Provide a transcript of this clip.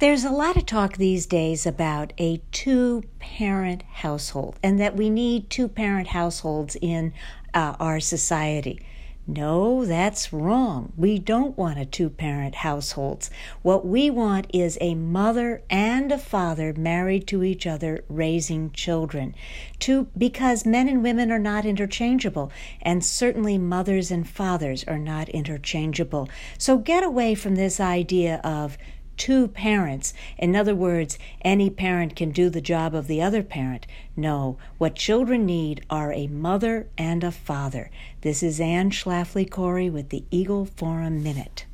There's a lot of talk these days about a two parent household and that we need two parent households in uh, our society. No, that's wrong. We don't want a two parent household. What we want is a mother and a father married to each other raising children. To, because men and women are not interchangeable, and certainly mothers and fathers are not interchangeable. So get away from this idea of two parents. In other words, any parent can do the job of the other parent. No, what children need are a mother and a father. This is Anne Schlafly Cori with the Eagle Forum Minute.